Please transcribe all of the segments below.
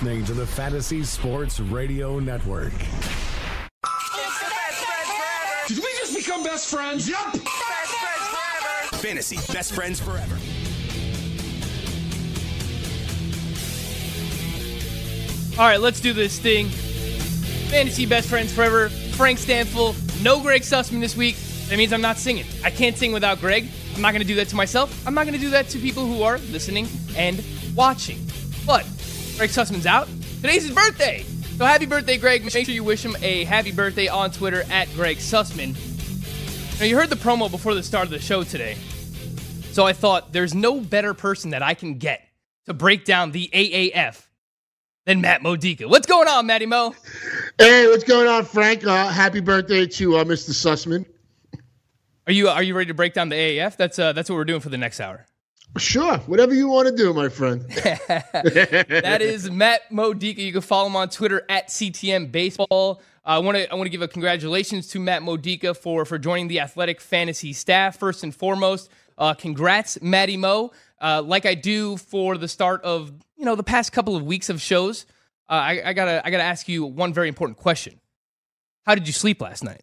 You're listening to the Fantasy Sports Radio Network. Did we just become best friends? Yep. Fantasy best friends forever. All right, let's do this thing. Fantasy best friends forever. Frank Stampfl. No Greg Sussman this week. That means I'm not singing. I can't sing without Greg. I'm not going to do that to myself. I'm not going to do that to people who are listening and watching. But Greg Sussman's out. Today's his birthday. So happy birthday, Greg. Make sure you wish him a happy birthday on Twitter at Greg Sussman. Now, you heard the promo before the start of the show today. So I thought there's no better person that I can get to break down the AAF than Matt Modica. What's going on, Matty Mo? Hey, what's going on, Frank? Uh, happy birthday to uh, Mr. Sussman. Are you are you ready to break down the AAF? That's uh, that's what we're doing for the next hour. Sure, whatever you want to do, my friend. that is Matt Modica. You can follow him on Twitter at CTM Baseball. Uh, I want to I want to give a congratulations to Matt Modica for for joining the athletic fantasy staff. First and foremost, uh, congrats, Matty Mo. Uh, like I do for the start of you know the past couple of weeks of shows, uh, I, I gotta I gotta ask you one very important question. How did you sleep last night?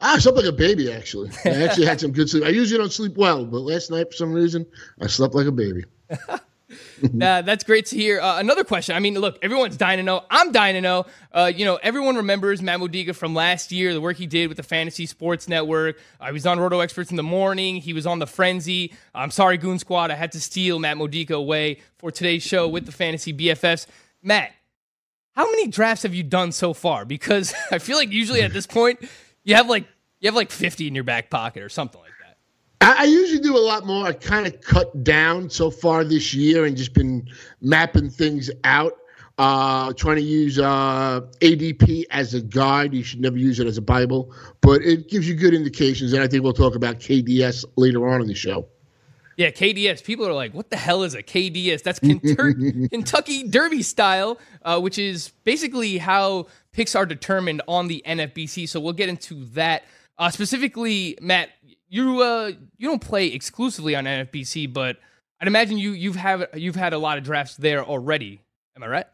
I slept like a baby, actually. I actually had some good sleep. I usually don't sleep well, but last night, for some reason, I slept like a baby. uh, that's great to hear. Uh, another question. I mean, look, everyone's dying to know. I'm dying to know. Uh, you know, everyone remembers Matt Modica from last year, the work he did with the Fantasy Sports Network. Uh, he was on Roto Experts in the morning. He was on the Frenzy. I'm sorry, Goon Squad. I had to steal Matt Modica away for today's show with the Fantasy BFFs. Matt, how many drafts have you done so far? Because I feel like usually at this point, you have like you have like 50 in your back pocket or something like that. I, I usually do a lot more. I kind of cut down so far this year and just been mapping things out. Uh, trying to use uh, ADP as a guide. You should never use it as a Bible, but it gives you good indications. And I think we'll talk about KDS later on in the show. Yeah, KDS. People are like, what the hell is a KDS? That's Kentucky, Kentucky Derby style, uh, which is basically how picks are determined on the NFBC. So we'll get into that. Uh, specifically, Matt, you uh, you don't play exclusively on NFBC, but I'd imagine you you've have you've had a lot of drafts there already. Am I right?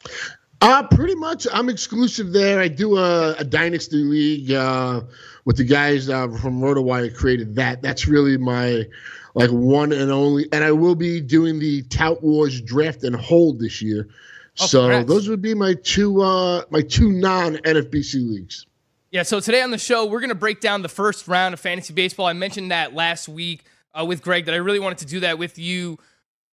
Uh, pretty much. I'm exclusive there. I do a, a dynasty league uh, with the guys uh, from RotoWire created that. That's really my like one and only. And I will be doing the Tout Wars draft and hold this year. Oh, so congrats. those would be my two uh, my two non NFBC leagues. Yeah, so today on the show, we're going to break down the first round of fantasy baseball. I mentioned that last week uh, with Greg that I really wanted to do that with you.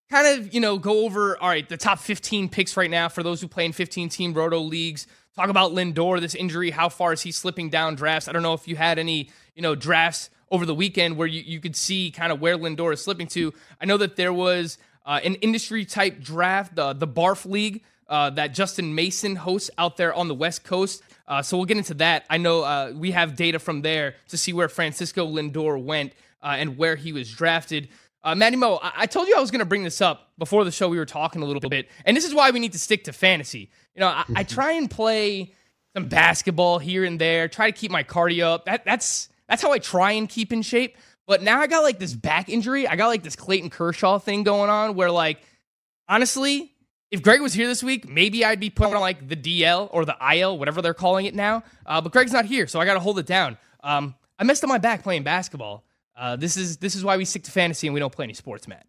Kind of, you know, go over, all right, the top 15 picks right now for those who play in 15 team roto leagues. Talk about Lindor, this injury. How far is he slipping down drafts? I don't know if you had any, you know, drafts over the weekend where you, you could see kind of where Lindor is slipping to. I know that there was uh, an industry type draft, the, the Barf League, uh, that Justin Mason hosts out there on the West Coast. Uh, so we'll get into that. I know uh, we have data from there to see where Francisco Lindor went uh, and where he was drafted. Uh, Matty Mo, I-, I told you I was going to bring this up before the show. We were talking a little bit, and this is why we need to stick to fantasy. You know, I, I try and play some basketball here and there, try to keep my cardio up. That, that's that's how I try and keep in shape. But now I got like this back injury. I got like this Clayton Kershaw thing going on where like honestly, if Greg was here this week, maybe I'd be putting on like the DL or the IL, whatever they're calling it now. Uh, but Greg's not here, so I got to hold it down. Um, I messed up my back playing basketball. Uh, this is this is why we stick to fantasy and we don't play any sports, Matt.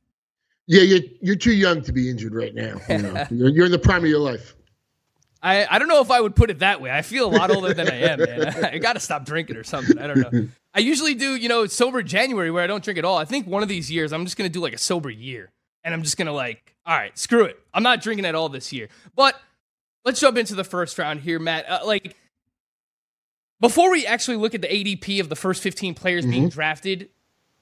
Yeah, you're you're too young to be injured right now. You know? you're, you're in the prime of your life. I, I don't know if I would put it that way. I feel a lot older than I am, man. I, got to stop drinking or something. I don't know. I usually do, you know, sober January where I don't drink at all. I think one of these years I'm just going to do like a sober year. And I'm just going to like, all right, screw it. I'm not drinking at all this year. But let's jump into the first round here, Matt. Uh, like, before we actually look at the ADP of the first 15 players being drafted,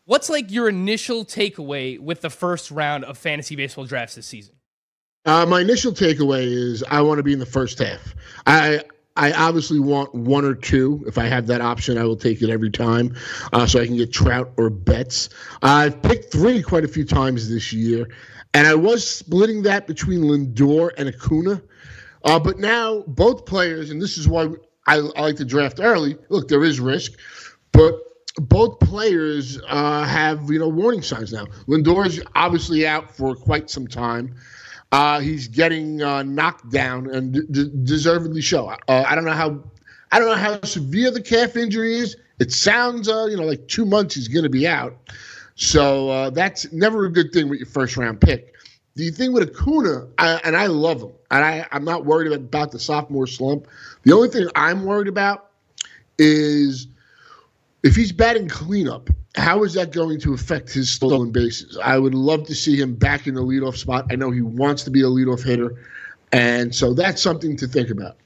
what's like your initial takeaway with the first round of fantasy baseball drafts this season? Uh, my initial takeaway is I want to be in the first half. I I obviously want one or two. If I have that option, I will take it every time, uh, so I can get Trout or Betts. I've picked three quite a few times this year, and I was splitting that between Lindor and Acuna. Uh, but now both players, and this is why I, I, like to draft early. Look, there is risk, but both players uh, have you know warning signs now. Lindor is obviously out for quite some time. Uh, he's getting uh, knocked down and d- deservedly so. Uh, I don't know how I don't know how severe the calf injury is. It sounds uh, you know like two months he's going to be out. So uh, that's never a good thing with your first round pick. The thing with Acuna, I, and I love him, and I, I'm not worried about the sophomore slump. The only thing I'm worried about is if he's batting cleanup, how is that going to affect his stolen bases? I would love to see him back in the leadoff spot. I know he wants to be a leadoff hitter, and so that's something to think about.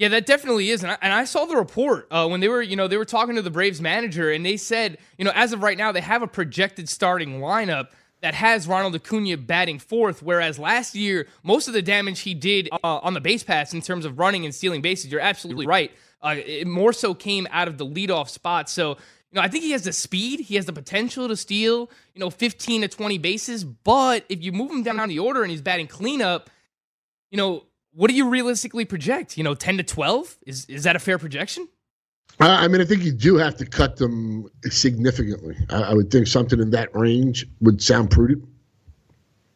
Yeah, that definitely is, and I, and I saw the report uh, when they were, you know, they were talking to the Braves manager, and they said, you know, as of right now, they have a projected starting lineup that has Ronald Acuna batting fourth, whereas last year, most of the damage he did uh, on the base pass in terms of running and stealing bases, you're absolutely right. Uh, it more so came out of the leadoff spot. So, you know, I think he has the speed, he has the potential to steal, you know, 15 to 20 bases. But if you move him down on the order and he's batting cleanup, you know, what do you realistically project? You know, 10 to 12? Is is that a fair projection? I mean, I think you do have to cut them significantly. I would think something in that range would sound prudent.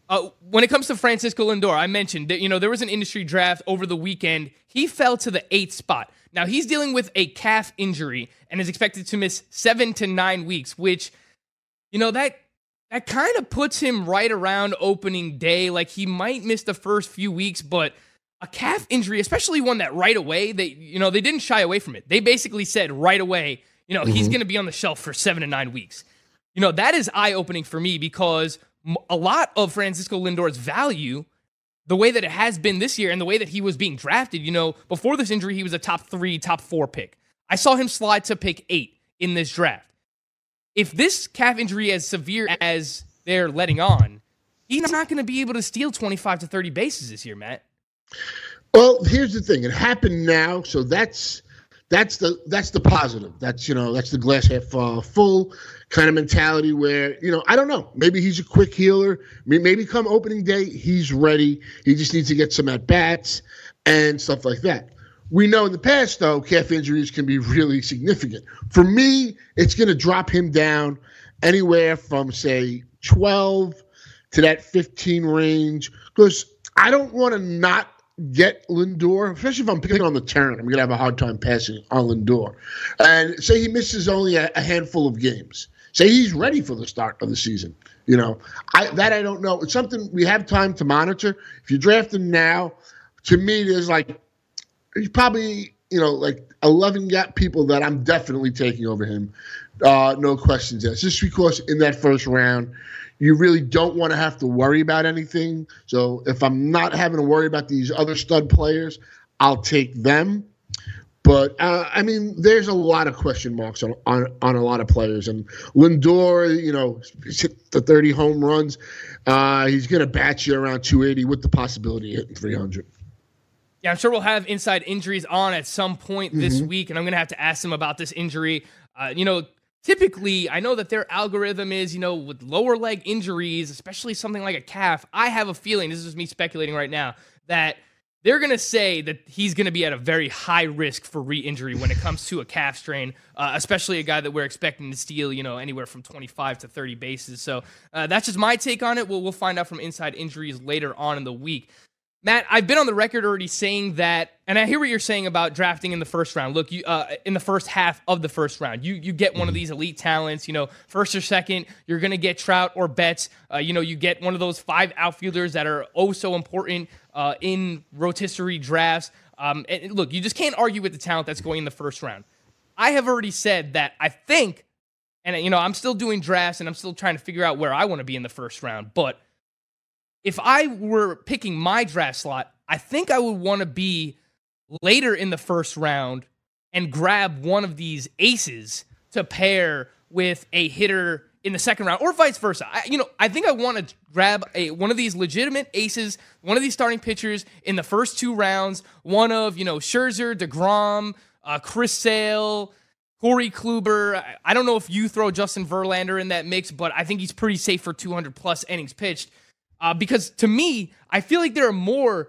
Uh, when it comes to Francisco Lindor, I mentioned that you know there was an industry draft over the weekend. He fell to the eighth spot. Now he's dealing with a calf injury and is expected to miss seven to nine weeks, which you know that that kind of puts him right around opening day. Like he might miss the first few weeks, but a calf injury, especially one that right away they you know they didn't shy away from it. They basically said right away, you know, mm-hmm. he's going to be on the shelf for 7 to 9 weeks. You know, that is eye-opening for me because a lot of Francisco Lindor's value the way that it has been this year and the way that he was being drafted, you know, before this injury he was a top 3, top 4 pick. I saw him slide to pick 8 in this draft. If this calf injury as severe as they're letting on, he's not going to be able to steal 25 to 30 bases this year, Matt. Well, here's the thing. It happened now, so that's that's the that's the positive. That's you know that's the glass half uh, full kind of mentality where you know I don't know. Maybe he's a quick healer. Maybe come opening day he's ready. He just needs to get some at bats and stuff like that. We know in the past though calf injuries can be really significant. For me, it's going to drop him down anywhere from say 12 to that 15 range because I don't want to not get Lindor, especially if I'm picking on the turn, I'm going to have a hard time passing on Lindor. And say he misses only a, a, handful of games. Say he's ready for the start of the season. You know, I, that I don't know. It's something we have time to monitor. If you draft him now, to me, there's like, he's probably, you know, like 11 got people that I'm definitely taking over him. Uh, no questions asked. Just because in that first round, you really don't want to have to worry about anything. So if I'm not having to worry about these other stud players, I'll take them. But uh, I mean, there's a lot of question marks on, on on a lot of players. And Lindor, you know, hit the 30 home runs. Uh, he's going to bat you around 280 with the possibility of hitting 300. Yeah, I'm sure we'll have inside injuries on at some point this mm-hmm. week, and I'm going to have to ask him about this injury. Uh, you know, typically i know that their algorithm is you know with lower leg injuries especially something like a calf i have a feeling this is me speculating right now that they're going to say that he's going to be at a very high risk for re-injury when it comes to a calf strain uh, especially a guy that we're expecting to steal you know anywhere from 25 to 30 bases. So uh, that's just my take on it. We'll, we'll find out from inside injuries later on in the week Matt, I've been on the record already saying that, and I hear what you're saying about drafting in the first round. Look, you uh, in the first half of the first round, you you get one of mm-hmm. these elite talents. You know, first or second, you're going to get Trout or Betts. Uh, you know, you get one of those five outfielders that are oh so important uh, in rotisserie drafts. Um, and look, you just can't argue with the talent that's going in the first round. I have already said that I think, and you know, I'm still doing drafts and I'm still trying to figure out where I want to be in the first round, but if I were picking my draft slot, I think I would want to be later in the first round and grab one of these aces to pair with a hitter in the second round, or vice versa. I, you know, I think I want to grab a one of these legitimate aces, one of these starting pitchers in the first two rounds. One of you know Scherzer, Degrom, uh, Chris Sale. Corey Kluber. I don't know if you throw Justin Verlander in that mix, but I think he's pretty safe for 200 plus innings pitched. Uh, because to me, I feel like there are more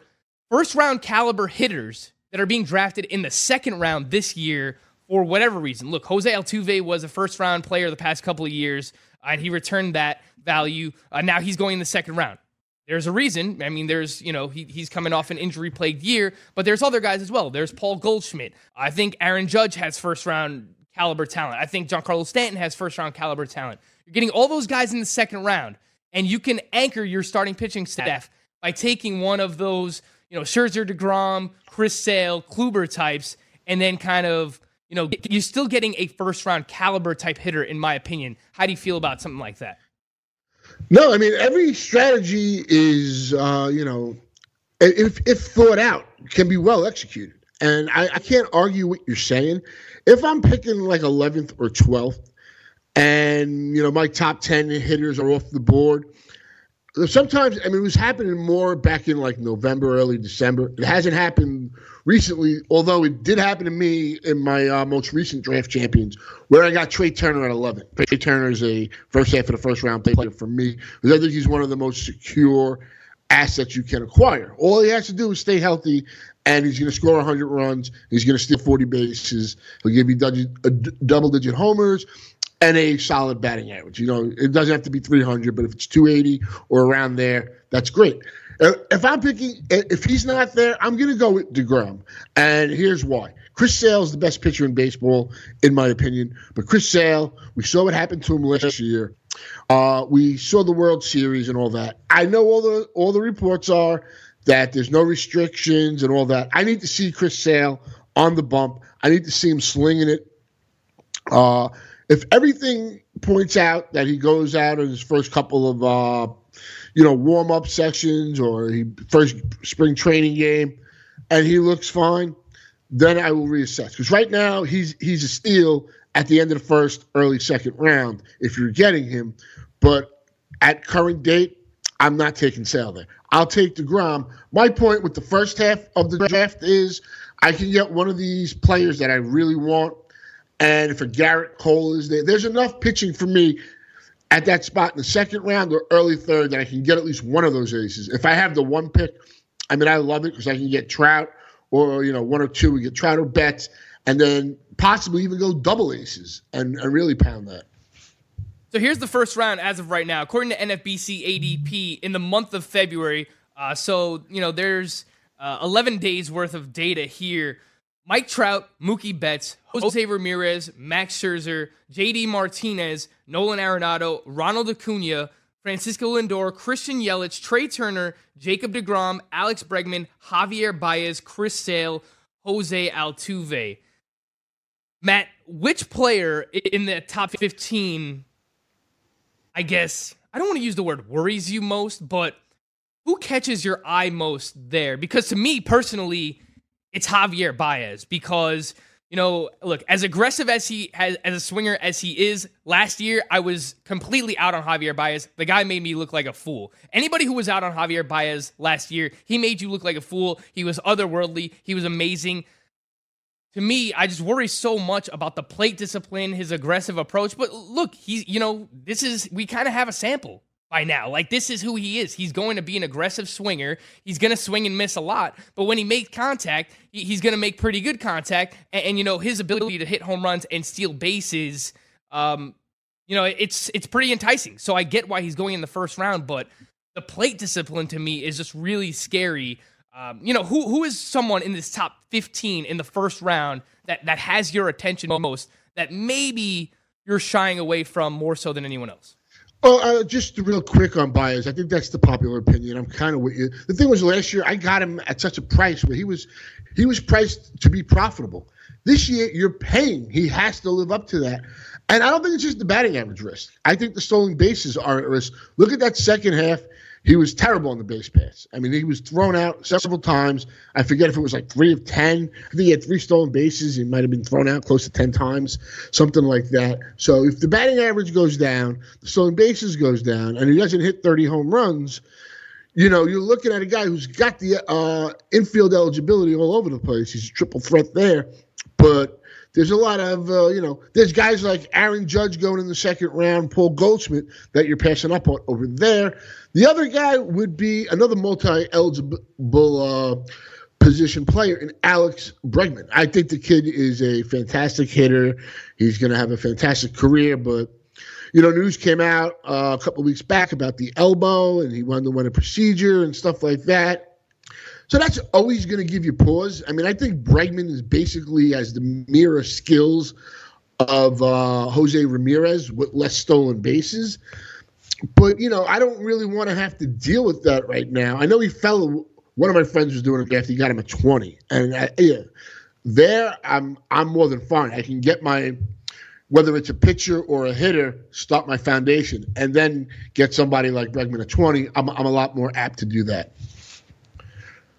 first round caliber hitters that are being drafted in the second round this year for whatever reason. Look, Jose Altuve was a first round player the past couple of years, uh, and he returned that value. Uh, now he's going in the second round. There's a reason. I mean, there's, you know, he, he's coming off an injury plagued year, but there's other guys as well. There's Paul Goldschmidt. I think Aaron Judge has first round caliber talent. I think Giancarlo Stanton has first round caliber talent. You're getting all those guys in the second round, and you can anchor your starting pitching staff by taking one of those, you know, Scherzer, DeGrom, Chris Sale, Kluber types, and then kind of you know, you're still getting a first round caliber type hitter, in my opinion. How do you feel about something like that? No, I mean every strategy is, uh, you know, if if thought out, can be well executed, and I, I can't argue what you're saying. If I'm picking like 11th or 12th, and you know my top 10 hitters are off the board, sometimes I mean it was happening more back in like November, early December. It hasn't happened recently, although it did happen to me in my uh, most recent draft champions, where I got Trea Turner at 11. Trea Turner is a first half of the first round player for me because I think he's one of the most secure assets you can acquire. All he has to do is stay healthy, and he's going to score 100 runs. He's going to steal 40 bases. He'll give you double digit homers and a solid batting average. You know, it doesn't have to be 300, but if it's 280 or around there, that's great. Uh, if I'm picking, uh, if he's not there, I'm going to go with DeGrom. And here's why. Chris Sale is the best pitcher in baseball, in my opinion. But Chris Sale, we saw what happened to him last year. Uh, we saw the World Series and all that. I know all the all the reports are that there's no restrictions and all that. I need to see Chris Sale on the bump. I need to see him slinging it. Uh, if everything points out that he goes out in his first couple of uh, you know, warm up sessions or he first spring training game, and he looks fine, then I will reassess. Because right now he's he's a steal at the end of the first, early second round if you're getting him. But at current date, I'm not taking Sale there. I'll take DeGrom. My point with the first half of the draft is I can get one of these players that I really want. And if a Gerrit Cole is there, there's enough pitching for me at that spot in the second round or early third that I can get at least one of those aces. If I have the one pick, I mean, I love it because I can get Trout or, you know, one or two. We get Trout or Betts and then possibly even go double aces and, and really pound that. So here's the first round as of right now. According to NFBC ADP, in the month of February, uh, so, you know, there's uh, 11 days worth of data here. Mike Trout, Mookie Betts, Jose Ramirez, Max Scherzer, JD Martinez, Nolan Arenado, Ronald Acuna, Francisco Lindor, Christian Yelich, Trea Turner, Jacob DeGrom, Alex Bregman, Javier Baez, Chris Sale, Jose Altuve. Matt, which player in the top 15, I guess, I don't want to use the word worries you most, but who catches your eye most there? Because to me personally, it's Javier Baez because you know, look, as aggressive as he has as a swinger as he is, last year I was completely out on Javier Baez. The guy made me look like a fool. Anybody who was out on Javier Baez last year, he made you look like a fool. He was otherworldly. He was amazing. To me, I just worry so much about the plate discipline, his aggressive approach. But look, he's, you know, this is, we kind of have a sample by now. Like this is who he is. He's going to be an aggressive swinger. He's going to swing and miss a lot, but when he makes contact, he's going to make pretty good contact. And, and, you know his ability to hit home runs and steal bases, um, you know it's it's pretty enticing. So I get why he's going in the first round, but the plate discipline to me is just really scary. Um, you know who who is someone in this top fifteen in the first round that that has your attention most that maybe you're shying away from more so than anyone else. Well, uh, just real quick on Baez. I think that's the popular opinion. I'm kind of with you. The thing was, last year I got him at such a price where he was he was priced to be profitable. This year you're paying. He has to live up to that. And I don't think it's just the batting average risk. I think the stolen bases are at risk. Look at that second half. He was terrible on the base pass. I mean, he was thrown out several times. I forget if it was like three of 10. I think he had three stolen bases. He might have been thrown out close to 10 times, something like that. So if the batting average goes down, the stolen bases goes down, and he doesn't hit 30 home runs, you know, you're looking at a guy who's got the uh, infield eligibility all over the place. He's a triple threat there. But there's a lot of, uh, you know, there's guys like Aaron Judge going in the second round, Paul Goldschmidt that you're passing up on over there. The other guy would be another multi eligible uh, position player in Alex Bregman. I think the kid is a fantastic hitter. He's going to have a fantastic career, but you know, news came out uh, a couple weeks back about the elbow, and he win a procedure and stuff like that. So that's always going to give you pause. I mean, I think Bregman is basically as the mirror skills of uh, Jose Ramirez with less stolen bases. But you know, I don't really want to have to deal with that right now. I know he fell. One of my friends was doing a draft. He got him at twenty, and I, yeah, there I'm I'm more than fine. I can get my whether it's a pitcher or a hitter, start my foundation, and then get somebody like Bregman at twenty. I'm I'm a lot more apt to do that.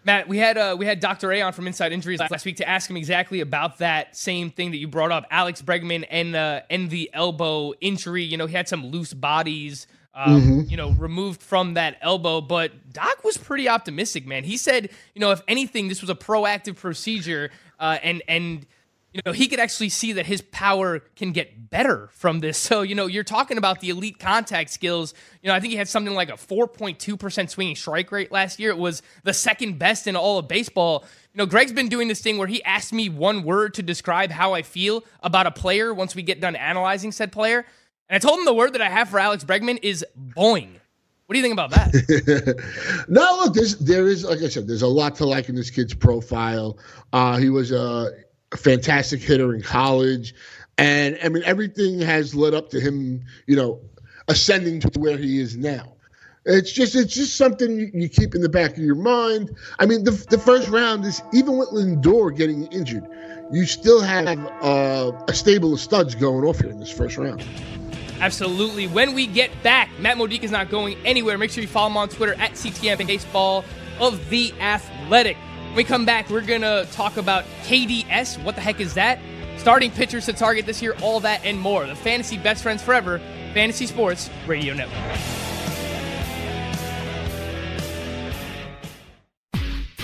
Matt, we had uh, we had Dr. A on from Inside Injuries last week to ask him exactly about that same thing that you brought up, Alex Bregman and uh, and the elbow injury. You know, he had some loose bodies, um, mm-hmm. you know, removed from that elbow. But Doc was pretty optimistic, man. He said, you know, if anything, this was a proactive procedure, uh, and and you know, he could actually see that his power can get better from this. So, you know, you're talking about the elite contact skills. You know, I think he had something like a 4.2% swinging strike rate last year. It was the second best in all of baseball. You know, Greg's been doing this thing where he asked me one word to describe how I feel about a player once we get done analyzing said player. And I told him the word that I have for Alex Bregman is boing. What do you think about that? no, look, there's, there is, like I said, there's a lot to like in this kid's profile. Uh, he was a, fantastic hitter in college. And I mean, everything has led up to him, you know, ascending to where he is now. It's just it's just something you, keep in the back of your mind. I mean, the, the first round is even with Lindor getting injured, you still have uh, a stable of studs going off here in this first round. Absolutely. When we get back, Matt Modica is not going anywhere. Make sure you follow him on Twitter at CTM Baseball of the Athletic. When we come back, we're going to talk about KDS. What the heck is that? Starting pitchers to target this year, all that and more. The Fantasy Best Friends Forever, Fantasy Sports Radio Network.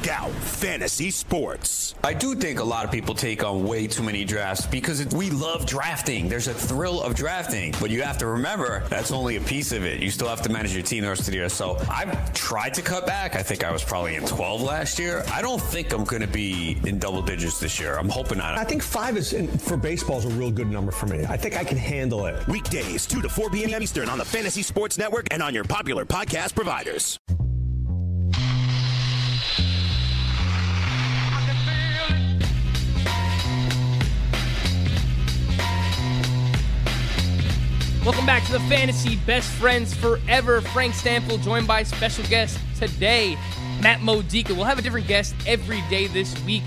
Scout Fantasy Sports. I do think a lot of people take on way too many drafts because it, we love drafting. There's a thrill of drafting, but you have to remember that's only a piece of it. You still have to manage your team the rest of the year. So I've tried to cut back. I think I was probably in 12 last year. I don't think I'm going to be in double digits this year. I'm hoping not. I think five is in, for baseball is a real good number for me. I think I can handle it. Weekdays, 2 to 4 p.m. Eastern on the Fantasy Sports Network and on your popular podcast providers. Welcome back to the Fantasy Best Friends Forever. Frank Stampfl joined by special guest today, Matt Modica. We'll have a different guest every day this week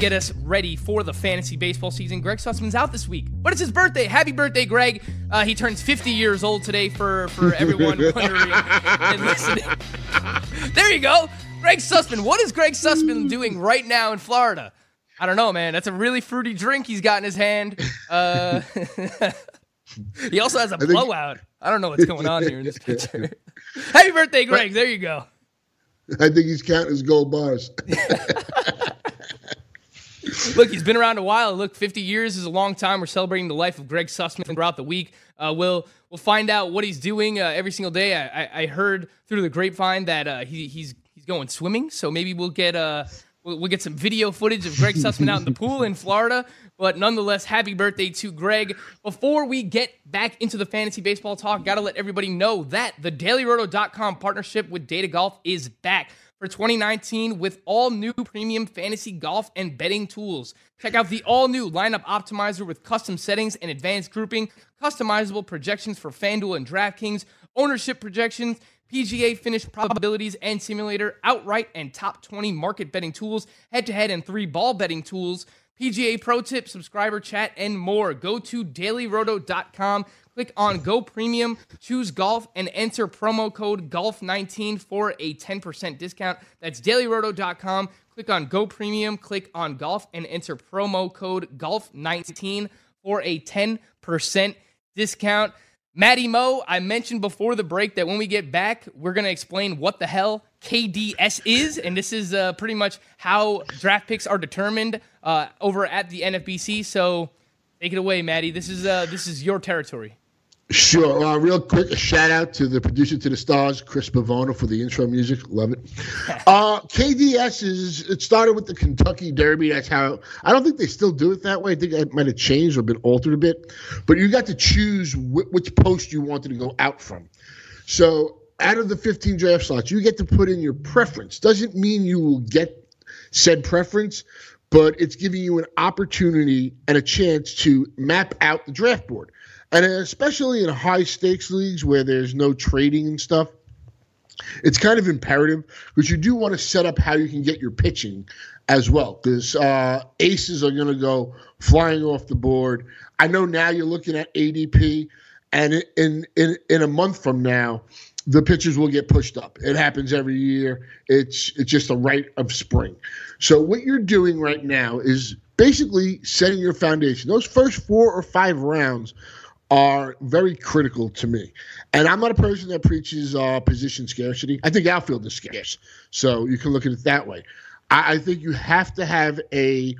get us ready for the fantasy baseball season. Greg Sussman's out this week, but it's his birthday. Happy birthday, Greg! Uh, he turns 50 years old today. For for everyone wondering and listening, there you go, Greg Sussman. What is Greg Sussman doing right now in Florida? I don't know, man. That's a really fruity drink he's got in his hand. Uh, he also has a blowout. I don't know what's going on here in this picture. Happy birthday, Greg! There you go. I think he's counting his gold bars. Look, he's been around a while. Look, 50 years is a long time. We're celebrating the life of Greg Sussman throughout the week. Uh, we'll we'll find out what he's doing uh, every single day. I, I, I, heard through the grapevine that uh, he, he's he's going swimming, so maybe we'll get uh we'll, we'll get some video footage of Greg Sussman out in the pool in Florida. But nonetheless, happy birthday to Greg. Before we get back into the fantasy baseball talk, got to let everybody know that the DailyRoto.com partnership with Data Golf is back for 2019 with all new premium fantasy golf and betting tools. Check out the all new lineup optimizer with custom settings and advanced grouping, customizable projections for FanDuel and DraftKings, ownership projections, PGA finish probabilities and simulator, outright and top 20 market betting tools, head to head and three ball betting tools. PGA Pro Tip, subscriber chat, and more. Go to dailyroto.com Click on Go Premium, choose golf, and enter promo code GOLF19 for a 10% discount. That's dailyroto.com. Click on Go Premium, click on golf, and enter promo code GOLF19 for a 10% discount. Matty Mo, I mentioned before the break that when we get back, we're going to explain what the hell KDS is. And this is uh, pretty much how draft picks are determined uh, over at the NFBC. So take it away, Maddie. This is, uh, this is your territory. Sure. Uh, real quick, a shout out to the producer to the stars, Chris Bavona, for the intro music. Love it. Uh, KDS is it started with the Kentucky Derby. That's how I don't think they still do it that way. I think it might have changed or been altered a bit. But you got to choose wh- which post you wanted to go out from. So out of the 15 draft slots, you get to put in your preference. Doesn't mean you will get said preference, but it's giving you an opportunity and a chance to map out the draft board. And especially in high stakes leagues where there's no trading and stuff, it's kind of imperative because you do want to set up how you can get your pitching as well. Because uh, aces are going to go flying off the board. I know now you're looking at ADP, and in in in a month from now, the pitchers will get pushed up. It happens every year. It's it's just a rite of spring. So what you're doing right now is basically setting your foundation. Those first four or five rounds are very critical to me. And I'm not a person that preaches uh, position scarcity. I think outfield is scarce, so you can look at it that way. I, I think you have to have a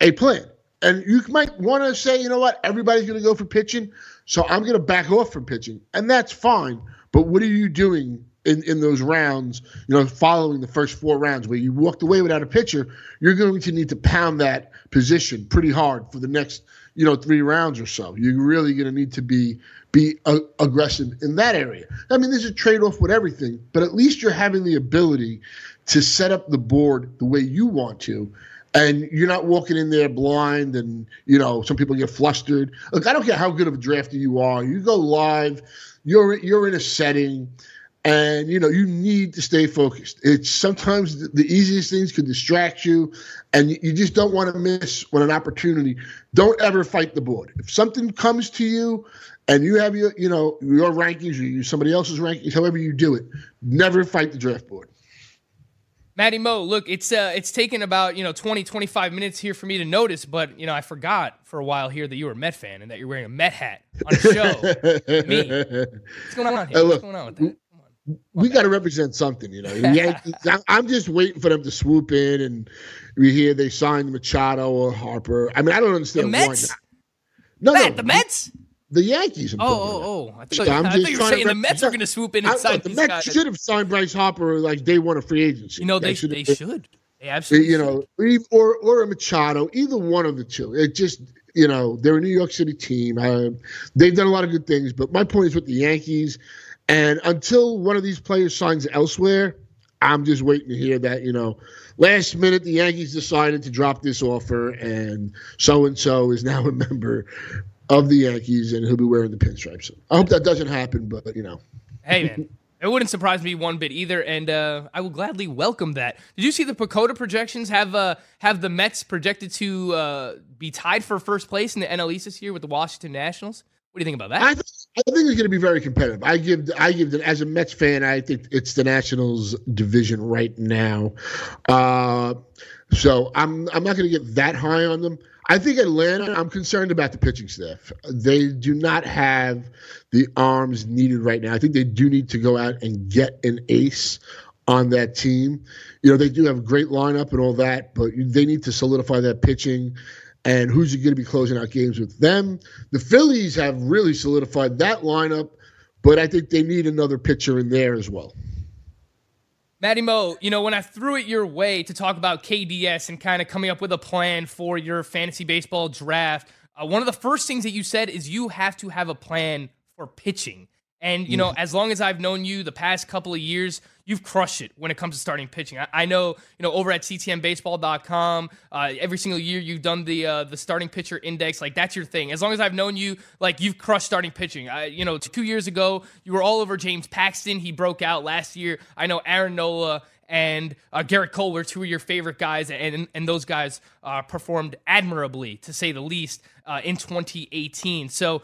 a plan, and you might want to say, you know what, everybody's going to go for pitching, so I'm going to back off from pitching, and that's fine. But what are you doing in, in those rounds, you know, following the first four rounds where you walked away without a pitcher, you're going to need to pound that position pretty hard for the next you know three rounds or so. You're really going to need to be be aggressive in that area. I mean, there's a trade off with everything, but at least you're having the ability to set up the board the way you want to. And you're not walking in there blind, and you know some people get flustered. Look, I don't care how good of a drafter you are. You go live, you're you're in a setting and you know you need to stay focused it's sometimes the, easiest things could distract you and you, just don't want to miss when an opportunity don't ever fight the board if something comes to you and you have your you know your rankings or you somebody else's rankings however you do it never fight the draft board Matty Mo, look, it's uh, it's taken about you know 20, 25 minutes here for me to notice, but you know I forgot for a while here that you were a Met fan and that you're wearing a Met hat on a show. me, what's going on here? Hey, look, what's going on with that? We got to represent something, you know. Yankees, I'm just waiting for them to swoop in, and we hear they signed Machado or Harper. I mean, I don't understand the Mets? why. No, Matt, no, the Mets. The Yankees. I'm oh, oh, oh! I thought, I thought you were saying the Mets are going to swoop in and sign The Mets guys. should have signed Bryce Harper like day one of free agency. You know, they, they, they should. They absolutely. You know, or or a Machado, either one of the two. It just you know they're a New York City team. Uh, they've done a lot of good things, but my point is with the Yankees and until one of these players signs elsewhere, I'm just waiting to hear that, you know, last minute the Yankees decided to drop this offer and so and so is now a member. of the Yankees, and he'll be wearing the pinstripes. I hope that doesn't happen, but you know. Hey man, it wouldn't surprise me one bit either, and uh, I will gladly welcome that. Did you see the PECOTA projections have uh, have the Mets projected to uh, be tied for first place in the NL East this year with the Washington Nationals? What do you think about that? I, th- I think it's going to be very competitive. I give I give as a Mets fan, I think it's the Nationals division right now. Uh, so I'm I'm not going to get that high on them. I think Atlanta, I'm concerned about the pitching staff. They do not have the arms needed right now. I think they do need to go out and get an ace on that team. You know, they do have a great lineup and all that, but they need to solidify that pitching. And who's going to be closing out games with them? The Phillies have really solidified that lineup, but I think they need another pitcher in there as well. Matty Mo, you know, when I threw it your way to talk about KDS and kind of coming up with a plan for your fantasy baseball draft, uh, one of the first things that you said is you have to have a plan for pitching. And, you know, mm-hmm. as long as I've known you the past couple of years, you've crushed it when it comes to starting pitching. I, I know, you know, over at ctmbaseball.com, uh, every single year you've done the uh, the starting pitcher index. Like, that's your thing. As long as I've known you, like, you've crushed starting pitching. I, you know, two years ago, you were all over James Paxton. He broke out last year. I know Aaron Nola and uh, Gerrit Cole were two of your favorite guys, and and those guys uh, performed admirably, to say the least, uh, in 2018. So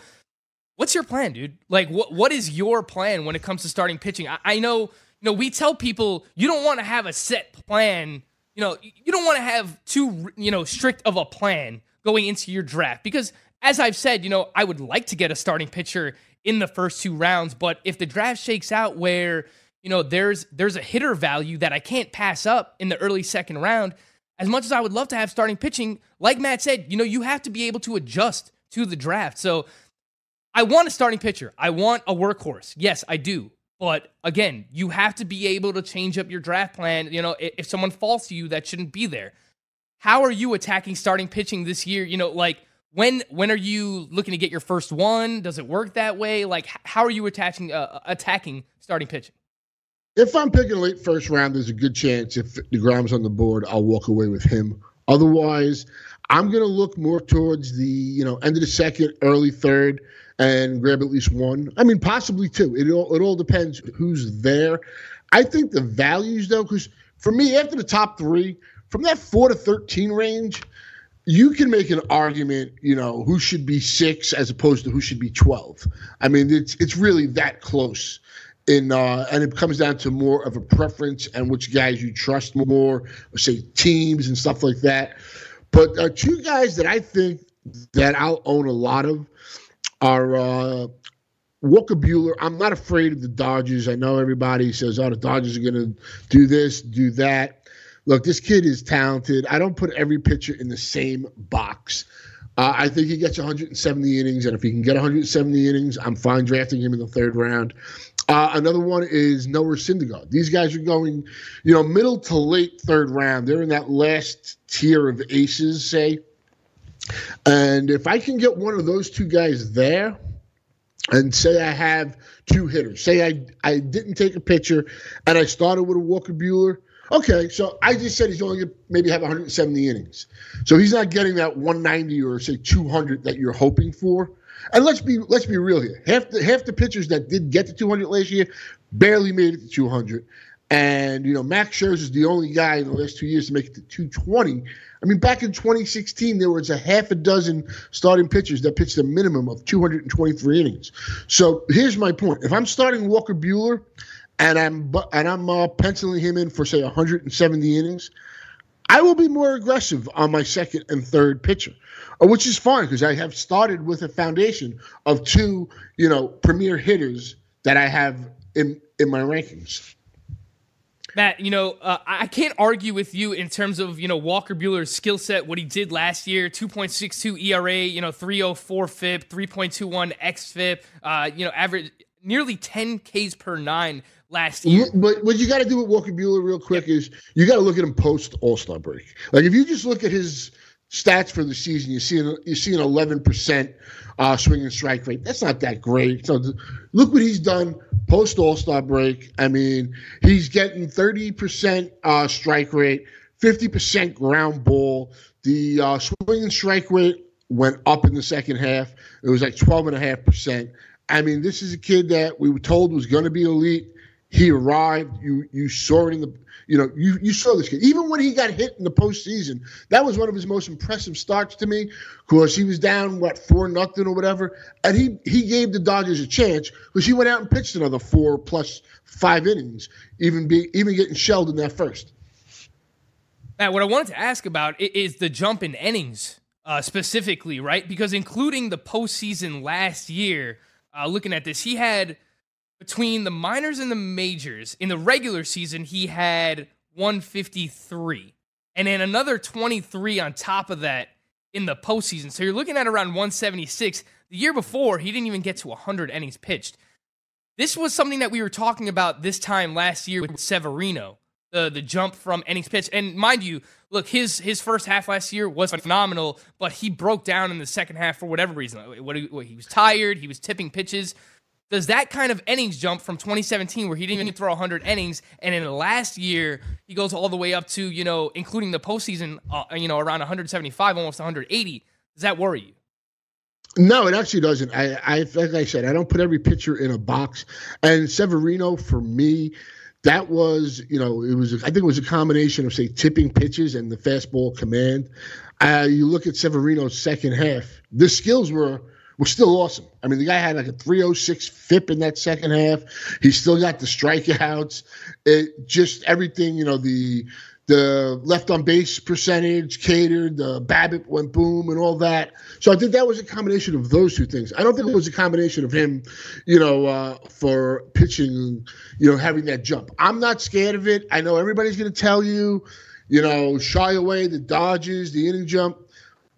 What's your plan, dude? Like, what what is your plan when it comes to starting pitching? I, I know, you know, we tell people you don't want to have a set plan. You know, you don't want to have too, you know, strict of a plan going into your draft because, as I've said, you know, I would like to get a starting pitcher in the first two rounds, but if the draft shakes out where you know there's there's a hitter value that I can't pass up in the early second round, as much as I would love to have starting pitching, like Matt said, you know, you have to be able to adjust to the draft. So I want a starting pitcher. I want a workhorse. Yes, I do. But again, you have to be able to change up your draft plan. You know, if someone falls to you, that shouldn't be there. How are you attacking starting pitching this year? You know, like when when are you looking to get your first one? Does it work that way? Like, how are you attaching uh, attacking starting pitching? If I'm picking late first round, there's a good chance if Degrom's on the board, I'll walk away with him. Otherwise, I'm going to look more towards the you know end of the second, early third and grab at least one. I mean, possibly two. It all it all depends who's there. I think the values though, because for me, after the top three, from that four to thirteen range, you can make an argument, you know, who should be six as opposed to who should be twelve. I mean, it's it's really that close. In, uh, and it comes down to more of a preference and which guys you trust more, or say teams and stuff like that. But uh, two guys that I think that I'll own a lot of are uh, Walker Buehler. I'm not afraid of the Dodgers. I know everybody says, "Oh, the Dodgers are going to do this, do that." Look, this kid is talented. I don't put every pitcher in the same box. Uh, I think he gets 170 innings, and if he can get 170 innings, I'm fine drafting him in the third round. Uh, another one is Noah Syndergaard. These guys are going, you know, middle to late third round. They're in that last tier of aces, say. And if I can get one of those two guys there, and say I have two hitters, say I I didn't take a pitcher, and I started with a Walker Buehler. Okay, so I just said he's only to maybe have 170 innings, so he's not getting that 190 or say 200 that you're hoping for. And let's be let's be real here. Half the half the pitchers that did get to 200 last year barely made it to 200. And you know, Max Scherzer is the only guy in the last two years to make it to 220. I mean, back in 2016, there was a half a dozen starting pitchers that pitched a minimum of 223 innings. So here's my point: if I'm starting Walker Buehler, and I'm and I'm uh, penciling him in for say 170 innings, I will be more aggressive on my second and third pitcher, uh, which is fine because I have started with a foundation of two, you know, premier hitters that I have in in my rankings. Matt, you know, uh, I can't argue with you in terms of, you know, Walker Buehler's skill set, what he did last year 2.62 ERA, you know, 304 FIP, 3.21 XFIP, uh, you know, average nearly 10 Ks per nine last year. But what you got to do with Walker Buehler real quick yep. is you got to look at him post All Star break. Like if you just look at his stats for the season, you see an, you see an 11 percent uh, swing and strike rate. That's not that great. So look what he's done post All Star break. I mean, he's getting 30% uh, strike rate, 50% ground ball. The uh, swing and strike rate went up in the second half. It was like 12.5%. I mean, this is a kid that we were told was going to be elite. He arrived. You you saw it in the you know you you saw this kid even when he got hit in the postseason. That was one of his most impressive starts to me because he was down what four nothing or whatever, and he he gave the Dodgers a chance because he went out and pitched another four plus five innings, even be even getting shelled in that first. Matt, what I wanted to ask about is the jump in innings uh, specifically, right? Because including the postseason last year, uh, looking at this, he had between the minors and the majors in the regular season, he had 153, and then another 23 on top of that in the postseason. So you're looking at around 176. The year before, he didn't even get to 100 innings pitched. This was something that we were talking about this time last year with Severino, the the jump from innings pitched. And mind you, look, his his first half last year was phenomenal, but he broke down in the second half for whatever reason. What, what, he was tired, he was tipping pitches does that kind of innings jump from 2017 where he didn't even throw 100 innings and in the last year he goes all the way up to you know including the postseason uh, you know around 175 almost 180 does that worry you no, it actually doesn't. I, I, like I said, I don't put every pitcher in a box. And Severino, for me, that was, you know, it was. I think it was a combination of say tipping pitches and the fastball command. Uh, you look at Severino's second half; the skills were was still awesome. I mean, the guy had like a 306 FIP in that second half. He still got the strikeouts. It just everything, you know, the the left on base percentage catered, the BABIP went boom and all that. So I think that was a combination of those two things. I don't think it was a combination of him, you know, uh, for pitching, you know, having that jump. I'm not scared of it. I know everybody's going to tell you, you know, shy away the Dodgers, the inning jump.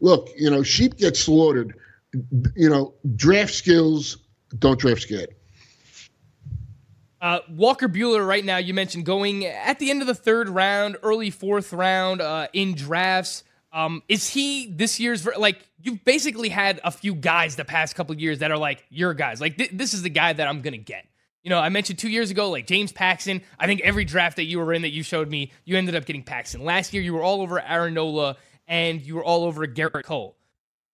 Look, you know, sheep get slaughtered you know, draft skills don't draft scared. Uh, Walker Buehler, right now, you mentioned going at the end of the third round, early fourth round uh, in drafts. Um, is he this year's like you've basically had a few guys the past couple years that are like your guys? Like th- this is the guy that I'm gonna get. You know, I mentioned two years ago, like James Paxton. I think every draft that you were in that you showed me, you ended up getting Paxton. Last year, you were all over Aaron Nola and you were all over Gerrit Cole.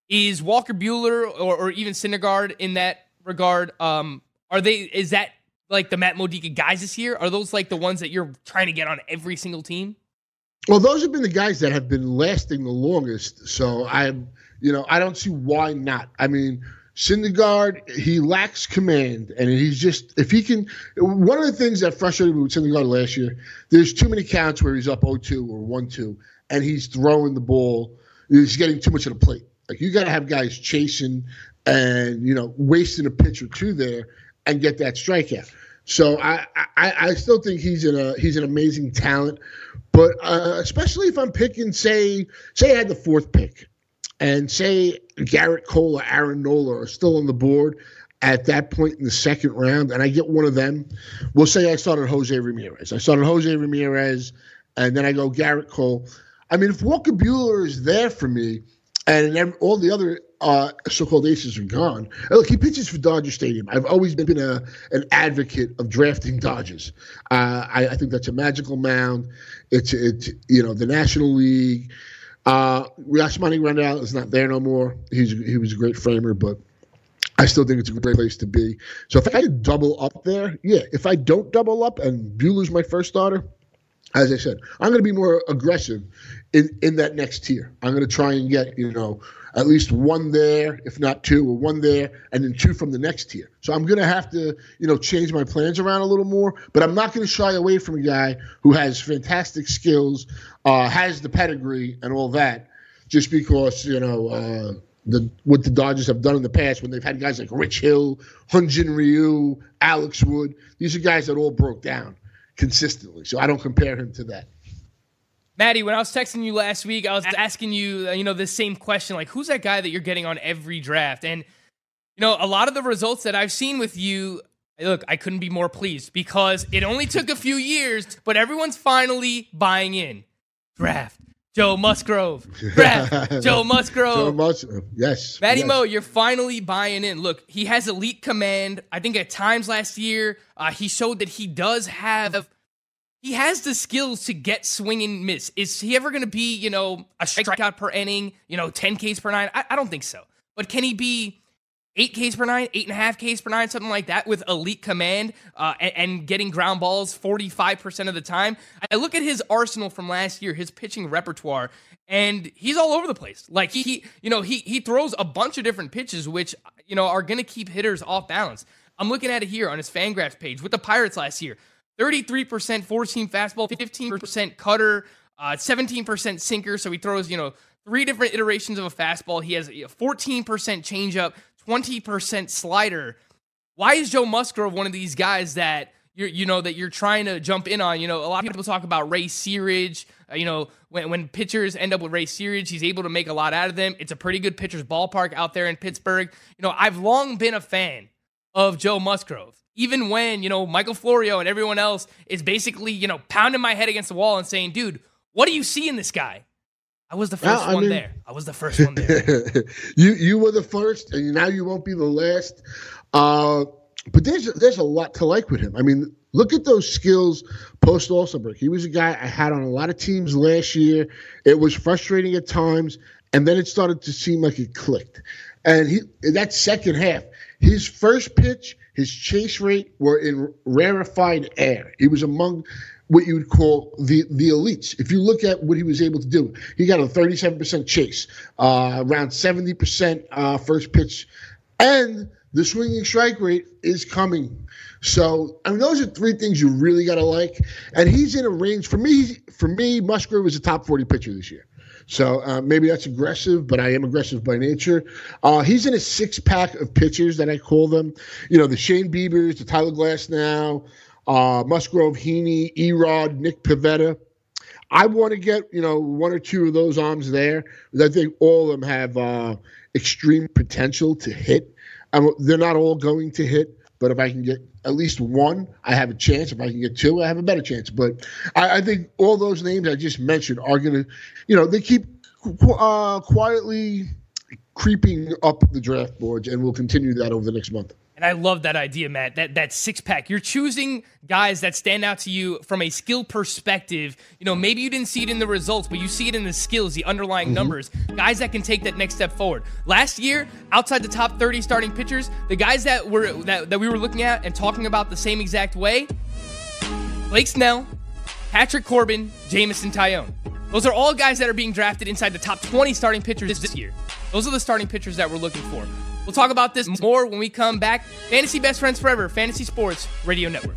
Is Walker Buehler or, or even Syndergaard in that regard? Um, are they? Is that like the Matt Modica guys this year? Are those like the ones that you're trying to get on every single team? Well, those have been the guys that have been lasting the longest. So I'm, you know, I don't see why not. I mean, Syndergaard, he lacks command, and he's just if he can. One of the things that frustrated me with Syndergaard last year, there's too many counts where he's up 0-2 or 1-2, and he's throwing the ball. He's getting too much of the plate. Like you got to have guys chasing and you know wasting a pitch or two there and get that strikeout. So I, I, I still think he's an a he's an amazing talent, but uh, especially if I'm picking say say I had the fourth pick, and say Gerrit Cole or Aaron Nola are still on the board at that point in the second round, and I get one of them. We'll say I started Jose Ramirez. I started Jose Ramirez, and then I go Gerrit Cole. I mean, if Walker Buehler is there for me, and all the other uh, so-called aces are gone. Look, he pitches for Dodger Stadium. I've always been a an advocate of drafting Dodgers. Uh, I, I, think that's a magical mound. It's it's you know the National League. Uh, Yasmani Grandal is not there no more. He's he was a great framer, but I still think it's a great place to be. So if I double up there, yeah. If I don't double up and Buehler's my first starter, as I said, I'm going to be more aggressive in, in that next tier. I'm going to try and get, you know, at least one there, if not two, or one there, and then two from the next tier. So I'm going to have to, you know, change my plans around a little more, but I'm not going to shy away from a guy who has fantastic skills, uh, has the pedigree, and all that, just because, you know, uh, the what the Dodgers have done in the past when they've had guys like Rich Hill, Hyun-Jin Ryu, Alex Wood. These are guys that all broke down consistently. So I don't compare him to that. Maddie, when I was texting you last week, I was asking you, uh, you know, the same question, like, who's that guy that you're getting on every draft? And, you know, a lot of the results that I've seen with you, look, I couldn't be more pleased because it only took a few years, but everyone's finally buying in. Draft. Joe Musgrove. Draft. Joe Musgrove. Joe Musgrove. Yes. Matty yes. Mo, you're finally buying in. Look, he has elite command. I think at times last year, uh, he showed that he does have he has the skills to get swing and miss. Is he ever going to be, you know, a strikeout per inning, you know, 10 Ks per nine? I, I don't think so. But can he be eight Ks per nine, eight and a half Ks per nine, something like that with elite command uh, and, and, getting ground balls 45% of the time? I look at his arsenal from last year, his pitching repertoire, and he's all over the place. Like he, he you know, he, he throws a bunch of different pitches, which, you know, are going to keep hitters off balance. I'm looking at it here on his Fangraphs page with the Pirates last year. 33% four seam fastball, 15% cutter, uh, 17% sinker. So he throws, you know, three different iterations of a fastball. He has a 14% changeup, 20% slider. Why is Joe Musgrove one of these guys that you're, you know, that you're trying to jump in on? You know, a lot of people talk about Ray Searage. Uh, you know, when, when pitchers end up with Ray Searage, he's able to make a lot out of them. It's a pretty good pitcher's ballpark out there in Pittsburgh. You know, I've long been a fan of Joe Musgrove even when, you know, Michael Florio and everyone else is basically, you know, pounding my head against the wall and saying, dude, what do you see in this guy? I was the first one mean, there. I was the first one there. you you were the first, and now you won't be the last. Uh, but there's there's a lot to like with him. I mean, look at those skills post break. He was a guy I had on a lot of teams last year. It was frustrating at times, and then it started to seem like it clicked. And he that second half, his first pitch his chase rate were in rarefied air. He was among what you would call the the elites. If you look at what he was able to do, he got a 37% chase, uh, around 70% uh, first pitch, and the swinging strike rate is coming. So I mean, those are three things you really got to like. And he's in a range for me. For me, Musgrove is a top 40 pitcher this year. So uh, maybe that's aggressive, but I am aggressive by nature. Uh, he's in a six pack of pitchers that I call them. You know, the Shane Biebers, the Tyler Glasnow, uh, Musgrove, Heaney, Erod, Nick Pivetta. I want to get you know one or two of those arms there. I think all of them have uh, extreme potential to hit. I'm, they're not all going to hit, but if I can get at least one, I have a chance. If I can get two, I have a better chance. But I, I think all those names I just mentioned are going to, you know, they keep uh, quietly creeping up the draft boards, and we'll continue that over the next month. And I love that idea, Matt. That that six pack. You're choosing guys that stand out to you from a skill perspective. You know, maybe you didn't see it in the results, but you see it in the skills, the underlying mm-hmm. numbers. Guys that can take that next step forward. Last year, outside the top 30 starting pitchers, the guys that were that, that we were looking at and talking about the same exact way, Blake Snell, Patrick Corbin, Jameson Taillon. Those are all guys that are being drafted inside the top 20 starting pitchers this year. Those are the starting pitchers that we're looking for. We'll talk about this more when we come back. Fantasy Best Friends Forever, Fantasy Sports Radio Network.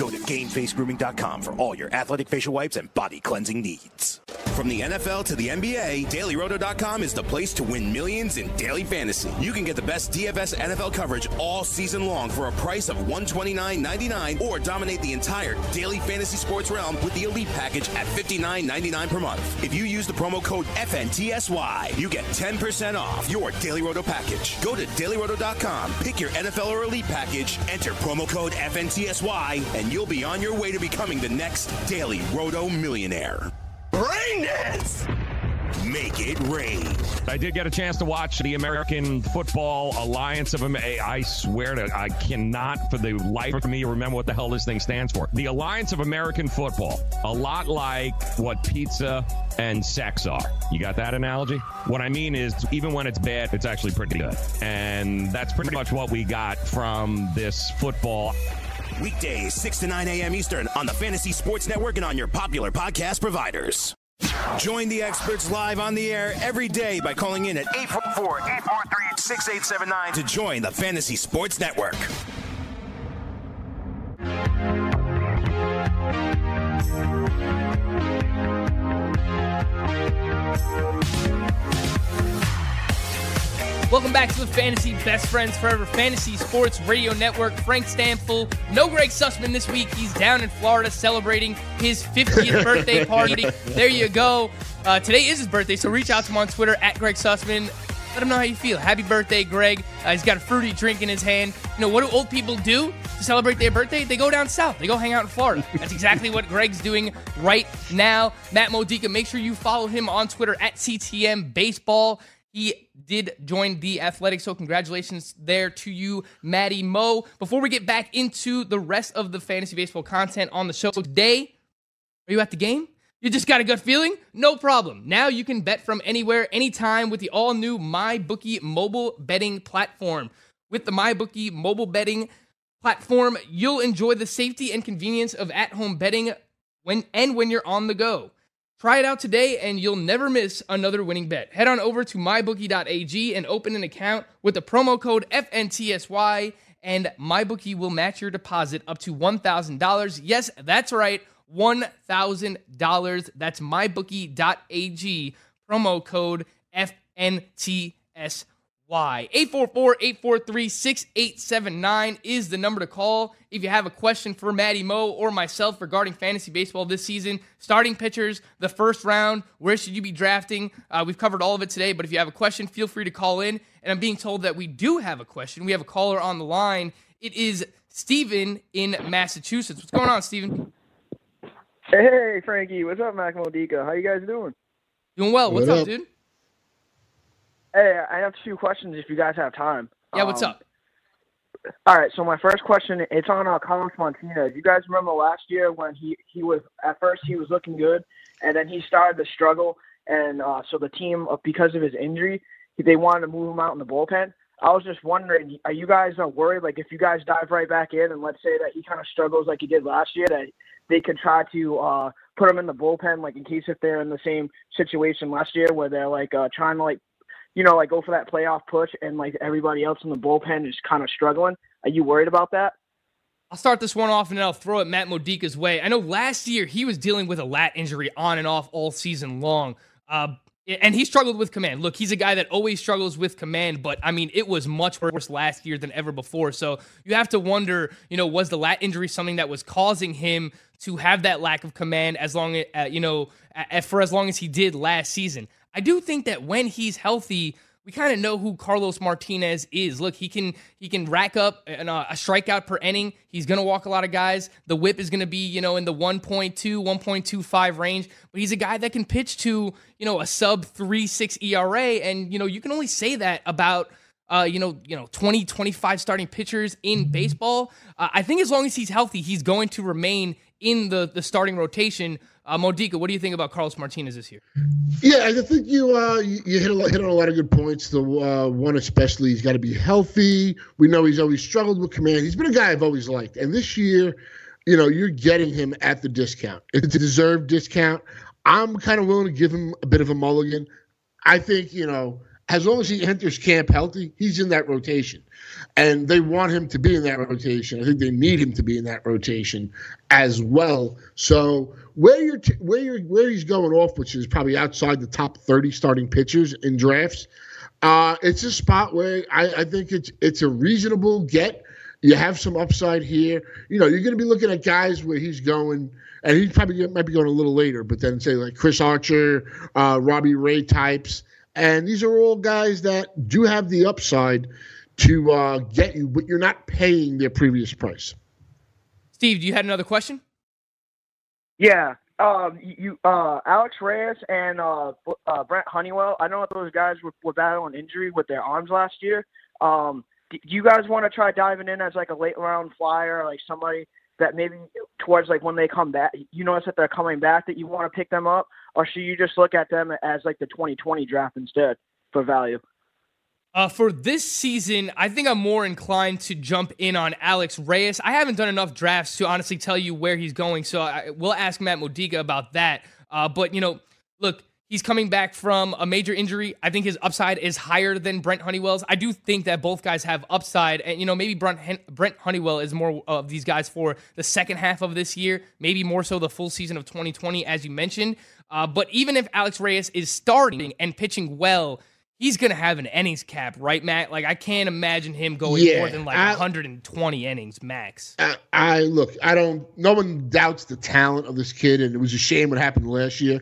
Go to GameFaceGrooming.com for all your athletic facial wipes and body cleansing needs. From the NFL to the NBA, DailyRoto.com is the place to win millions in daily fantasy. You can get the best DFS NFL coverage all season long for a price of $129.99 or dominate the entire daily fantasy sports realm with the Elite package at $59.99 per month. If you use the promo code FNTSY, you get 10% off your Daily Roto package. Go to DailyRoto.com, pick your NFL or Elite package, enter promo code FNTSY, and you'll be on your way to becoming the next Daily Roto millionaire. Rain dance! Make it rain. I did get a chance to watch the American Football Alliance of America. I swear to I cannot for the life of me remember what the hell this thing stands for. The Alliance of American Football. A lot like what pizza and sex are. You got that analogy? What I mean is even when it's bad, it's actually pretty good. And that's pretty much what we got from this football Weekdays, 6 to 9 a.m. Eastern on the Fantasy Sports Network and on your popular podcast providers. Join the experts live on the air every day by calling in at 844 843 6879 to join the Fantasy Sports Network. Welcome back to the Fantasy Best Friends Forever Fantasy Sports Radio Network. Frank Stampfl, no Greg Sussman this week. He's down in Florida celebrating his 50th birthday party. There you go. Uh, today is his birthday, so reach out to him on Twitter at Greg Sussman. Let him know how you feel. Happy birthday, Greg. Uh, he's got a fruity drink in his hand. You know, what do old people do to celebrate their birthday? They go down south. They go hang out in Florida. That's exactly what Greg's doing right now. Matt Modica, make sure you follow him on Twitter at CTM Baseball. He did join the Athletics, so congratulations there to you, Maddie Mo. Before we get back into the rest of the fantasy baseball content on the show today, are you at the game? You just got a gut feeling? No problem. Now you can bet from anywhere, anytime with the all new MyBookie mobile betting platform. With the MyBookie mobile betting platform, you'll enjoy the safety and convenience of at home betting when and when you're on the go. Try it out today and you'll never miss another winning bet. Head on over to mybookie.ag and open an account with the promo code FNTSY, and MyBookie will match your deposit up to $1,000. Yes, that's right, $1,000. That's mybookie.ag, promo code FNTSY. 844-843-6879 is the number to call if you have a question for Maddie Mo or myself regarding fantasy baseball this season. Starting pitchers, the first round, where should you be drafting? Uh, we've covered all of it today, but if you have a question, feel free to call in. And I'm being told that we do have a question. We have a caller on the line. It is Steven in Massachusetts. What's going on, Steven? Hey, Frankie. What's up, Mac Modica? How you guys doing? Doing well. What's What up, up? dude? Hey, I have two questions if you guys have time. Yeah, what's Um, up? All right, so my first question it's on uh, Carlos Martinez. You guys remember last year when he he was at first he was looking good, and then he started to struggle, and uh, so the team uh, because of his injury they wanted to move him out in the bullpen. I was just wondering, are you guys uh, worried? Like, if you guys dive right back in, and let's say that he kind of struggles like he did last year, that they could try to uh, put him in the bullpen, like in case if they're in the same situation last year where they're like uh, trying to like you know, like go for that playoff push and like everybody else in the bullpen is kind of struggling. Are you worried about that? I'll start this one off and then I'll throw it Matt Modica's way. I know last year he was dealing with a lat injury on and off all season long. Uh, and he struggled with command. Look, he's a guy that always struggles with command, but I mean, it was much worse last year than ever before. So you have to wonder, you know, was the lat injury something that was causing him to have that lack of command as long as, uh, you know, for as long as he did last season? I do think that when he's healthy, we kind of know who Carlos Martinez is. Look, he can he can rack up an, uh, a strikeout per inning. He's going to walk a lot of guys. The whip is going to be, you know, in the 1.2, 1.25 range, but he's a guy that can pitch to, you know, a sub 3.6 ERA and, you know, you can only say that about uh, you know, you know, 20, 25 starting pitchers in baseball. Uh, I think as long as he's healthy, he's going to remain in the the starting rotation. Uh, Modica, what do you think about Carlos Martinez this year? Yeah, I think you uh, you, hit a, hit on a lot of good points. The uh, one especially, he's got to be healthy. We know he's always struggled with command. He's been a guy I've always liked, and this year, you know, you're getting him at the discount. It's a deserved discount. I'm kind of willing to give him a bit of a mulligan. I think you know, as long as he enters camp healthy, he's in that rotation, and they want him to be in that rotation. I think they need him to be in that rotation as well. So where you're t- where you're where he's going off, which is probably outside the top 30 starting pitchers in drafts, uh, it's a spot where I, I think it's it's a reasonable get. You have some upside here. You know, you're going to be looking at guys where he's going, and he probably might be going a little later, but then say like Chris Archer, uh, Robbie Ray types, and these are all guys that do have the upside to uh, get you, but you're not paying their previous price. Steve, do you had another question? Yeah. Um, you, uh, Alex Reyes and uh, uh, Brent Honeywell. I know those guys were, were battling injury with their arms last year. Um, do do you guys want to try diving in as like a late round flyer, like somebody that maybe towards like when they come back, you notice that they're coming back that you want to pick them up, or should you just look at them as like the 2020 draft instead for value? Uh, for this season, I think I'm more inclined to jump in on Alex Reyes. I haven't done enough drafts to honestly tell you where he's going, so I will ask Matt Modica about that. Uh, but you know, look, he's coming back from a major injury. I think his upside is higher than Brent Honeywell's. I do think that both guys have upside, and you know, maybe Brent Brent Honeywell is more of these guys for the second half of this year, maybe more so the full season of 2020, as you mentioned. Uh, but even if Alex Reyes is starting and pitching well he's going to have an innings cap, right, Matt? Like I can't imagine him going yeah, more than like I, 120 innings max. I, I, look, I don't. No one doubts the talent of this kid, and it was a shame what happened last year.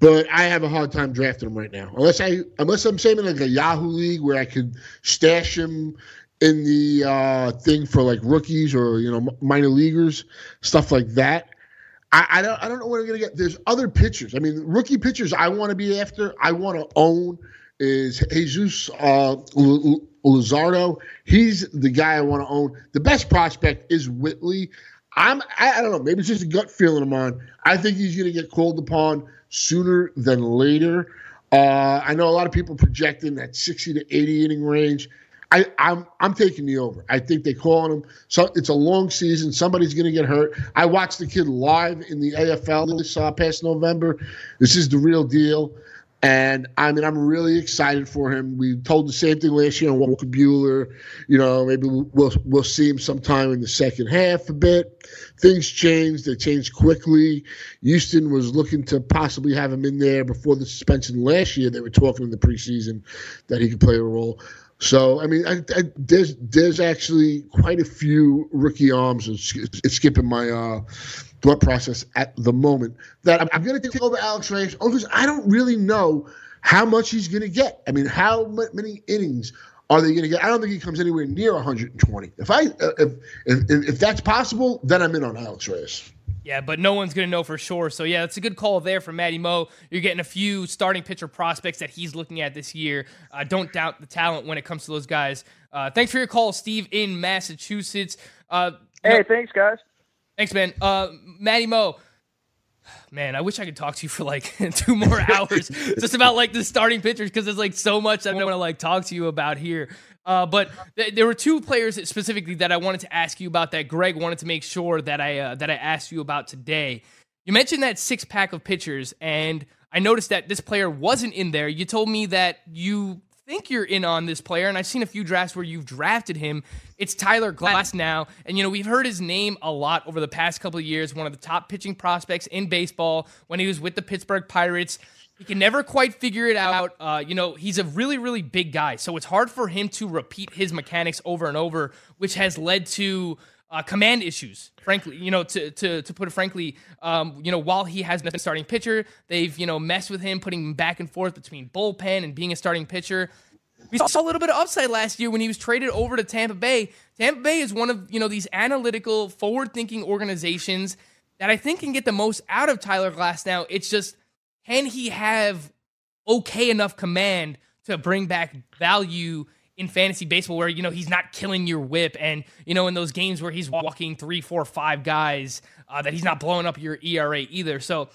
But I have a hard time drafting him right now, unless I unless I'm saying in like a Yahoo league where I could stash him in the uh, thing for like rookies or you know minor leaguers, stuff like that. I, I don't I don't know what I'm gonna get. There's other pitchers. I mean, rookie pitchers I want to be after. I want to own is Jesus uh, Luzardo. He's the guy I want to own. The best prospect is Whitley. I'm I, I, don't know, maybe it's just a gut feeling I'm on. I think he's going to get called upon sooner than later. Uh, I know a lot of people projecting that 60 to 80 inning range. I, I'm I'm taking the over. I think they call on him. So it's a long season. Somebody's going to get hurt. I watched the kid live in the AFL this uh, past November. This is the real deal. And I mean, I'm really excited for him. We told the same thing last year on Walker Buehler. You know, maybe we'll we'll see him sometime in the second half a bit. Things changed. They changed quickly. Houston was looking to possibly have him in there before the suspension last year. They were talking in the preseason that he could play a role. So I mean, I, I, there's there's actually quite a few rookie arms. It's, it's skipping my uh, thought process at the moment that I'm, I'm going to take over Alex Reyes because I don't really know how much he's going to get. I mean, how many innings are they going to get? I don't think he comes anywhere near 120. If I uh, if, if if that's possible, then I'm in on Alex Reyes. Yeah, but no one's going to know for sure. So, yeah, it's a good call there from Matty Mo. You're getting a few starting pitcher prospects that he's looking at this year. Uh, don't doubt the talent when it comes to those guys. Uh, thanks for your call, Steve, in Massachusetts. Uh, hey, thanks, guys. Thanks, man. Uh, Matty Mo. Man, I wish I could talk to you for like two more hours just about like the starting pitchers because there's like so much that I want to like talk to you about here. Uh, but th- there were two players specifically that I wanted to ask you about that Greg wanted to make sure that I uh, that I asked you about today. You mentioned that six pack of pitchers, and I noticed that this player wasn't in there. You told me that you think you're in on this player, and I've seen a few drafts where you've drafted him. It's Tyler Glasnow, and you know we've heard his name a lot over the past couple of years. One of the top pitching prospects in baseball when he was with the Pittsburgh Pirates. He can never quite figure it out. Uh, you know, he's a really, really big guy, so it's hard for him to repeat his mechanics over and over, which has led to uh, command issues. Frankly, you know, to to to put it frankly, um, you know, while he has been a starting pitcher, they've you know messed with him, putting him back and forth between bullpen and being a starting pitcher. We saw a little bit of upside last year when he was traded over to Tampa Bay. Tampa Bay is one of you know these analytical, forward-thinking organizations that I think can get the most out of Tyler Glasnow It's just can he have okay enough command to bring back value in fantasy baseball where you know he's not killing your whip and you know in those games where he's walking three four five guys uh, that he's not blowing up your era either so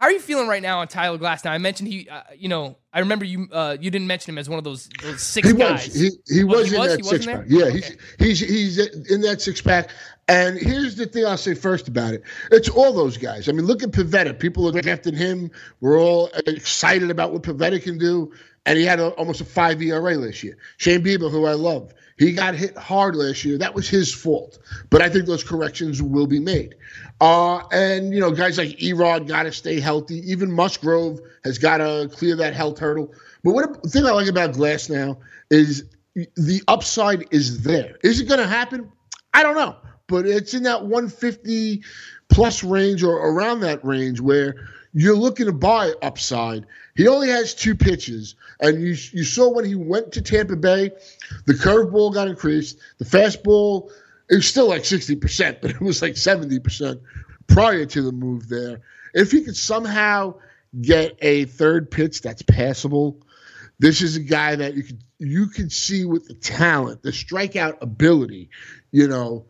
how are you feeling right now on Tyler Glasnow I mentioned he, uh, you know, I remember you uh, you didn't mention him as one of those those six he guys. Was. He, he, was, he in was? that six pack. Yeah, okay. he's he's he's in that six pack. And here's the thing I'll say first about it. It's all those guys. I mean, look at Pivetta. People are drafting him. We're all excited about what Pivetta can do. And he had a, almost a five ERA last year. Shane Bieber, who I love, he got hit hard last year. That was his fault. But I think those corrections will be made. Uh, and, you know, guys like Erod got to stay healthy. Even Musgrove has got to clear that health hurdle. But what the thing I like about Glasnow is the upside is there. Is it going to happen? I don't know but it's in that 150 plus range or around that range where you're looking to buy upside. He only has two pitches, and you you saw when he went to Tampa Bay, the curveball got increased, the fastball it was still like 60%, but it was like 70% prior to the move there. If he could somehow get a third pitch that's passable, this is a guy that you could you can see with the talent, the strikeout ability, you know,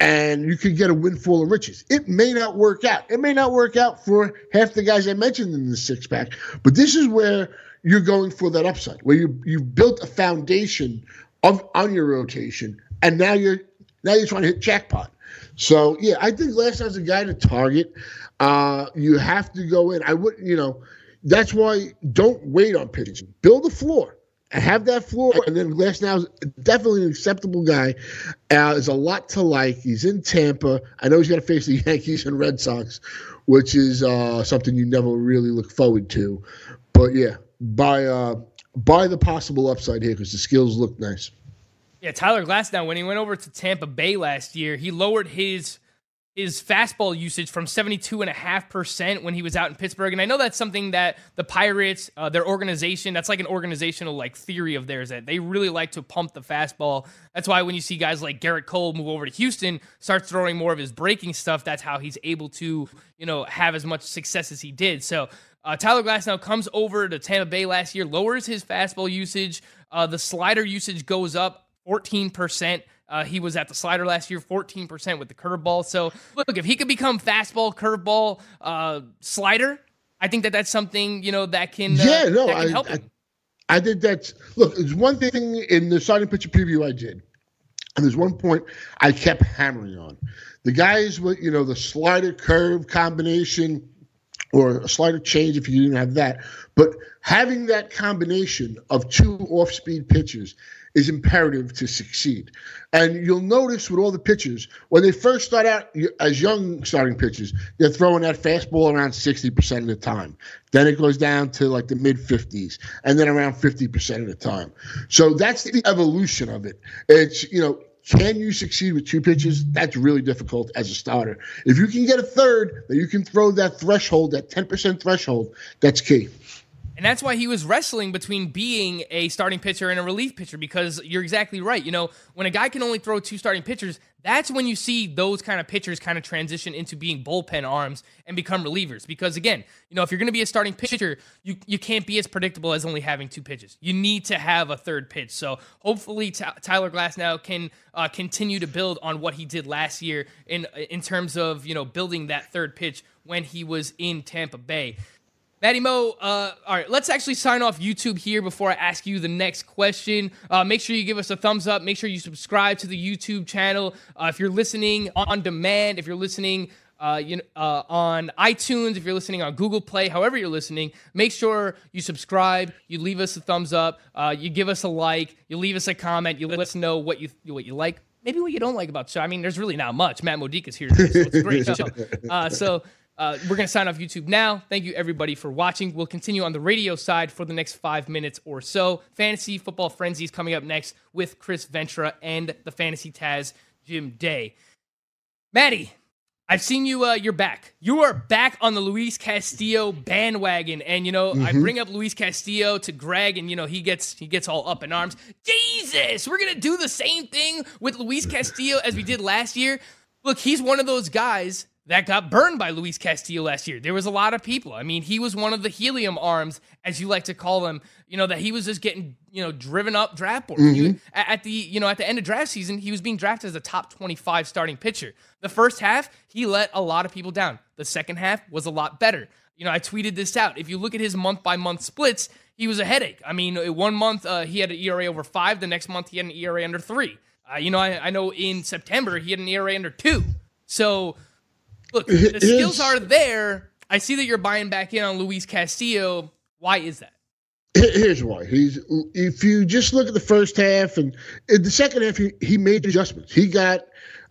and you could get a windfall of riches. It may not work out. It may not work out for half the guys I mentioned in the six pack, but this is where you're going for that upside, where you you've built a foundation of on your rotation, and now you're now you're trying to hit jackpot. So yeah, I think Glasnow's a guy to target. Uh, you have to go in. I would, you know, that's why don't wait on pitching. Build a floor have that floor. And then Glasnow's definitely an acceptable guy. Uh, there's a lot to like. He's in Tampa. I know he's got to face the Yankees and Red Sox, which is uh, something you never really look forward to. But yeah, by uh, by the possible upside here because the skills look nice. Yeah, Tyler Glasnow, when he went over to Tampa Bay last year, he lowered his his fastball usage from 72.5% when he was out in Pittsburgh. And I know that's something that the Pirates, uh, their organization, that's like an organizational like theory of theirs that they really like to pump the fastball. That's why when you see guys like Gerrit Cole move over to Houston, start throwing more of his breaking stuff, that's how he's able to, you know, have as much success as he did. So uh, Tyler Glasnow comes over to Tampa Bay last year, lowers his fastball usage. Uh, the slider usage goes up 14%. Uh, he was at the slider last year, 14% with the curveball. So, look, if he could become fastball, curveball, uh, slider, I think that that's something, you know, that can, uh, yeah, no, can I, help I, him. I think that's look. There's one thing in the starting pitcher preview I did, and there's one point I kept hammering on. The guys with you know the slider curve combination, or a slider change if you didn't have that, but having that combination of two off-speed pitchers is imperative to succeed. And you'll notice with all the pitchers, when they first start out as young starting pitchers, they're throwing that fastball around 60% of the time. Then it goes down to like the mid 50s and then around 50% of the time. So that's the evolution of it. It's, you know, can you succeed with two pitches? That's really difficult as a starter. If you can get a third, that you can throw that threshold, that 10% threshold, that's key. And that's why he was wrestling between being a starting pitcher and a relief pitcher because you're exactly right. You know, when a guy can only throw two starting pitchers, that's when you see those kind of pitchers kind of transition into being bullpen arms and become relievers. Because again, you know, if you're going to be a starting pitcher, you, you can't be as predictable as only having two pitches. You need to have a third pitch. So hopefully T- Tyler Glasnow can uh, continue to build on what he did last year in in terms of you know building that third pitch when he was in Tampa Bay. Matty Mo, uh, all right, let's actually sign off YouTube here before I ask you the next question. Uh, make sure you give us a thumbs up. Make sure you subscribe to the YouTube channel. Uh, if you're listening on demand, if you're listening uh, you know, uh, on iTunes, if you're listening on Google Play, however you're listening, make sure you subscribe. You leave us a thumbs up. Uh, you give us a like. You leave us a comment. You let us know what you what you like. Maybe what you don't like about the show. I mean, there's really not much. Matt Modica's here today, so it's a great show. Uh, so uh, we're going to sign off YouTube now. Thank you, everybody, for watching. We'll continue on the radio side for the next five minutes or so. Fantasy Football Frenzy is coming up next with Chris Ventura and the Fantasy Taz, Jim Day. Maddie, I've seen you. Uh, you're back. You are back on the Luis Castillo bandwagon, and you know I bring up Luis Castillo to Greg, and you know he gets he gets all up in arms. Jesus, we're gonna do the same thing with Luis Castillo as we did last year. Look, he's one of those guys that got burned by Luis Castillo last year. There was a lot of people. I mean, he was one of the helium arms, as you like to call them. You know that he was just getting you know driven up draft boards. He- at the you know at the end of draft season, he was being drafted as a top twenty-five starting pitcher. The first half, he let a lot of people down. The second half was a lot better. You know, I tweeted this out. If you look at his month by month splits, he was a headache. I mean, one month uh, he had an ERA over five. The next month he had an ERA under three. Uh, you know, I, I know in September he had an ERA under two. So look, the It skills is- are there. I see that you're buying back in on Luis Castillo. Why is that? Here- Here's why. He's if you just look at the first half and in the second half, he, he made adjustments. He got,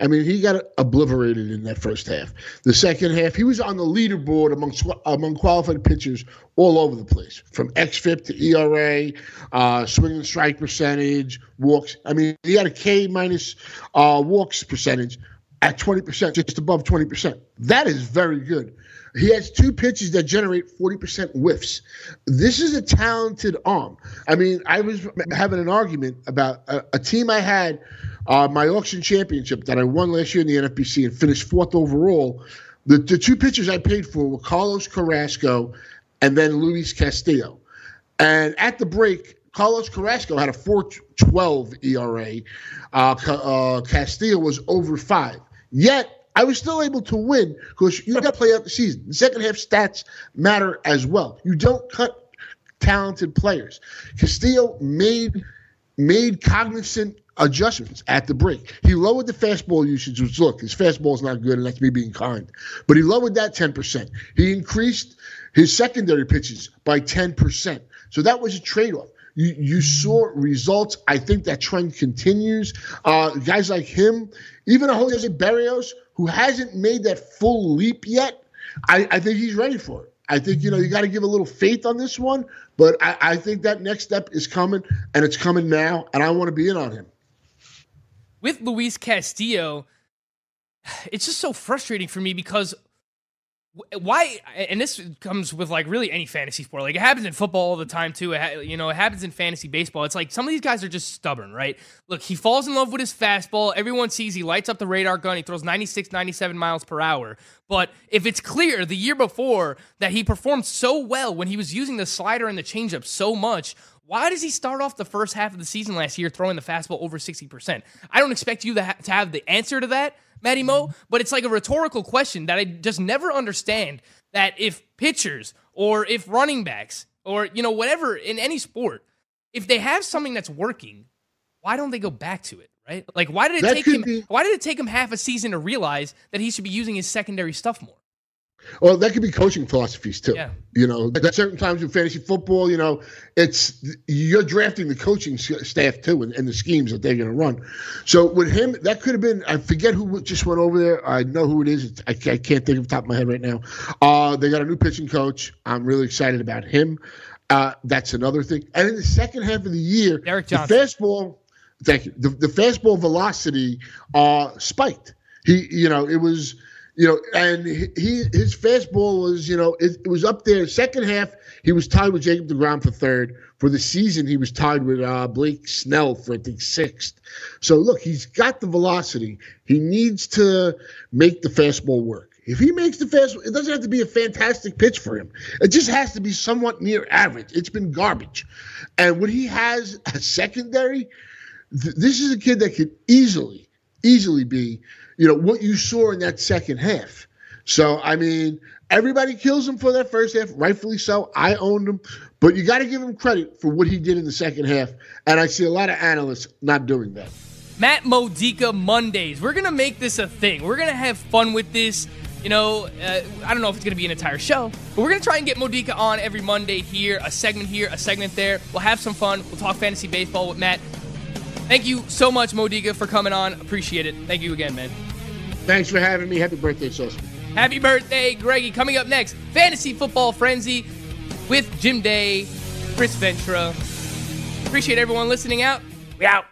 I mean, he got obliterated in that first half. The second half, he was on the leaderboard among among qualified pitchers all over the place, from xFIP to ERA, uh, swing and strike percentage, walks. I mean, he had a K minus uh, walks percentage at 20%, just above 20%. That is very good. He has two pitches that generate 40% whiffs. This is a talented arm. I mean, I was having an argument about a, a team I had, uh, my auction championship that I won last year in the NFBC and finished fourth overall. The, the two pitchers I paid for were Carlos Carrasco and then Luis Castillo. And at the break, Carlos Carrasco had a 4.12 ERA. Uh, uh, Castillo was over five. Yet I was still able to win because you got to play out the season. The second half stats matter as well. You don't cut talented players. Castillo made made cognizant adjustments at the break. He lowered the fastball usage, which look, his fastball is not good, and that's me being kind. But he lowered that 10%. He increased his secondary pitches by 10%. So that was a trade-off. You, saw results. I think that trend continues. Uh, guys like him, even a Jose Berrios, who hasn't made that full leap yet, I, I think he's ready for it. I think you know you got to give a little faith on this one, but I, I, think that next step is coming, and it's coming now, and I want to be in on him. With Luis Castillo, it's just so frustrating for me because why and this comes with like really any fantasy sport. Like it happens in football all the time too. Ha- you know it happens in fantasy baseball. It's like some of these guys are just stubborn right? Look he falls in love with his fastball. Everyone sees he lights up the radar gun. He throws 96 97 miles per hour. But if it's clear the year before that he performed so well when he was using the slider and the changeup so much why does he start off the first half of the season last year throwing the fastball over 60%? I don't expect you to, ha- to have the answer to that, Matty Mo, mm-hmm. but it's like a rhetorical question that I just never understand that if pitchers or if running backs or, you know, whatever in any sport, if they have something that's working, why don't they go back to it? Right? Like, why did it that take him? Be- why did it take him half a season to realize that he should be using his secondary stuff more? Well, that could be coaching philosophies too. Yeah. You know, at certain times in fantasy football, you know, it's you're drafting the coaching staff too and, and the schemes that they're going to run. So with him, that could have been. I forget who just went over there. I know who it is. I, I can't think of the top of my head right now. Uh, they got a new pitching coach. I'm really excited about him. Uh, that's another thing. And in the second half of the year, Derek Johnson. the fastball. Thank you. The, the fastball velocity uh, spiked. He, you know, it was you know, and he his fastball was, you know, it, it, was up there. Second half, he was tied with Jacob DeGrom for third. For the season, he was tied with uh, Blake Snell for I think sixth. So look, he's got the velocity. He needs to make the fastball work. If he makes the fastball, it doesn't have to be a fantastic pitch for him. It just has to be somewhat near average. It's been garbage, and when he has a secondary, th- this is a kid that could easily, easily be you know, what you saw in that second half. So, I mean, everybody kills him for that first half, rightfully so. I owned him, but you got to give him credit for what he did in the second half. And I see a lot of analysts not doing that. Matt Modica Mondays. We're going to make this a thing. We're going to have fun with this. You know, uh, I don't know if it's going to be an entire show, but we're going to try and get Modica on every Monday here, a segment here, a segment there. We'll have some fun. We'll talk fantasy baseball with Matt. Thank you so much, Modica, for coming on. Appreciate it. Thank you again, man. Thanks for having me. Happy birthday, Sauce. Happy birthday, Greggy. Coming up next, Fantasy Football Frenzy with Jim Day, Chris Ventura. Appreciate everyone listening out. We out.